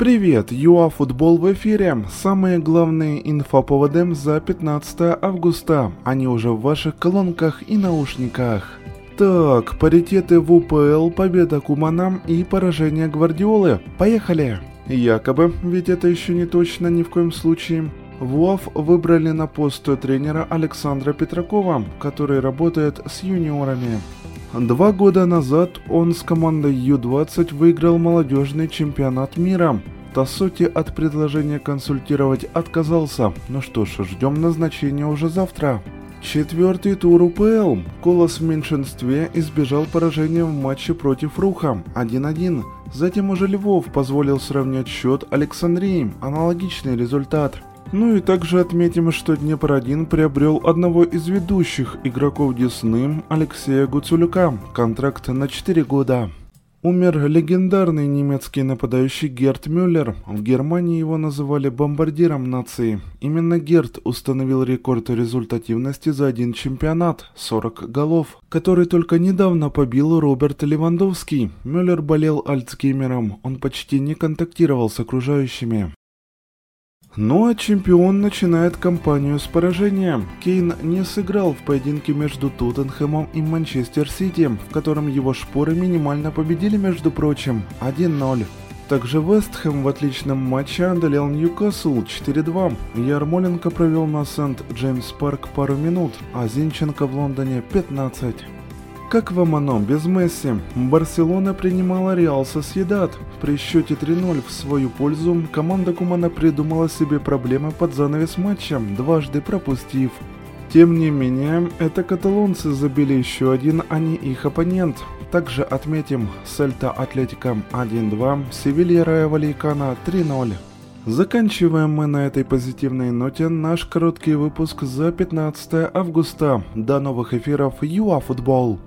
Привет, ЮАФутбол в эфире. Самые главные инфоповоды за 15 августа. Они уже в ваших колонках и наушниках. Так, паритеты в УПЛ, победа Кумана и поражение Гвардиолы. Поехали! Якобы, ведь это еще не точно ни в коем случае. В выбрали на пост тренера Александра Петракова, который работает с юниорами. Два года назад он с командой Ю-20 выиграл молодежный чемпионат мира. Тассоти от предложения консультировать отказался. Ну что ж, ждем назначения уже завтра. Четвертый тур УПЛ. Колос в меньшинстве избежал поражения в матче против Руха 1-1. Затем уже Львов позволил сравнять счет Александрии. Аналогичный результат. Ну и также отметим, что Днепр-1 приобрел одного из ведущих игроков Десны Алексея Гуцулюка, контракт на 4 года. Умер легендарный немецкий нападающий Герт Мюллер. В Германии его называли бомбардиром нации. Именно Герт установил рекорд результативности за один чемпионат – 40 голов, который только недавно побил Роберт Левандовский. Мюллер болел альцгеймером, он почти не контактировал с окружающими. Ну а чемпион начинает кампанию с поражения. Кейн не сыграл в поединке между Тоттенхэмом и Манчестер Сити, в котором его шпоры минимально победили, между прочим, 1-0. Также Вестхэм в отличном матче одолел Ньюкасл 4-2. Ярмоленко провел на Сент-Джеймс Парк пару минут, а Зинченко в Лондоне 15. Как вам оно без Месси? Барселона принимала Реал Сосъедат. При счете 3-0 в свою пользу команда Кумана придумала себе проблемы под занавес матча, дважды пропустив. Тем не менее, это каталонцы забили еще один, а не их оппонент. Также отметим Сельта Атлетика 1-2, Севилья Рая Валикана 3-0. Заканчиваем мы на этой позитивной ноте наш короткий выпуск за 15 августа. До новых эфиров ЮАФутбол.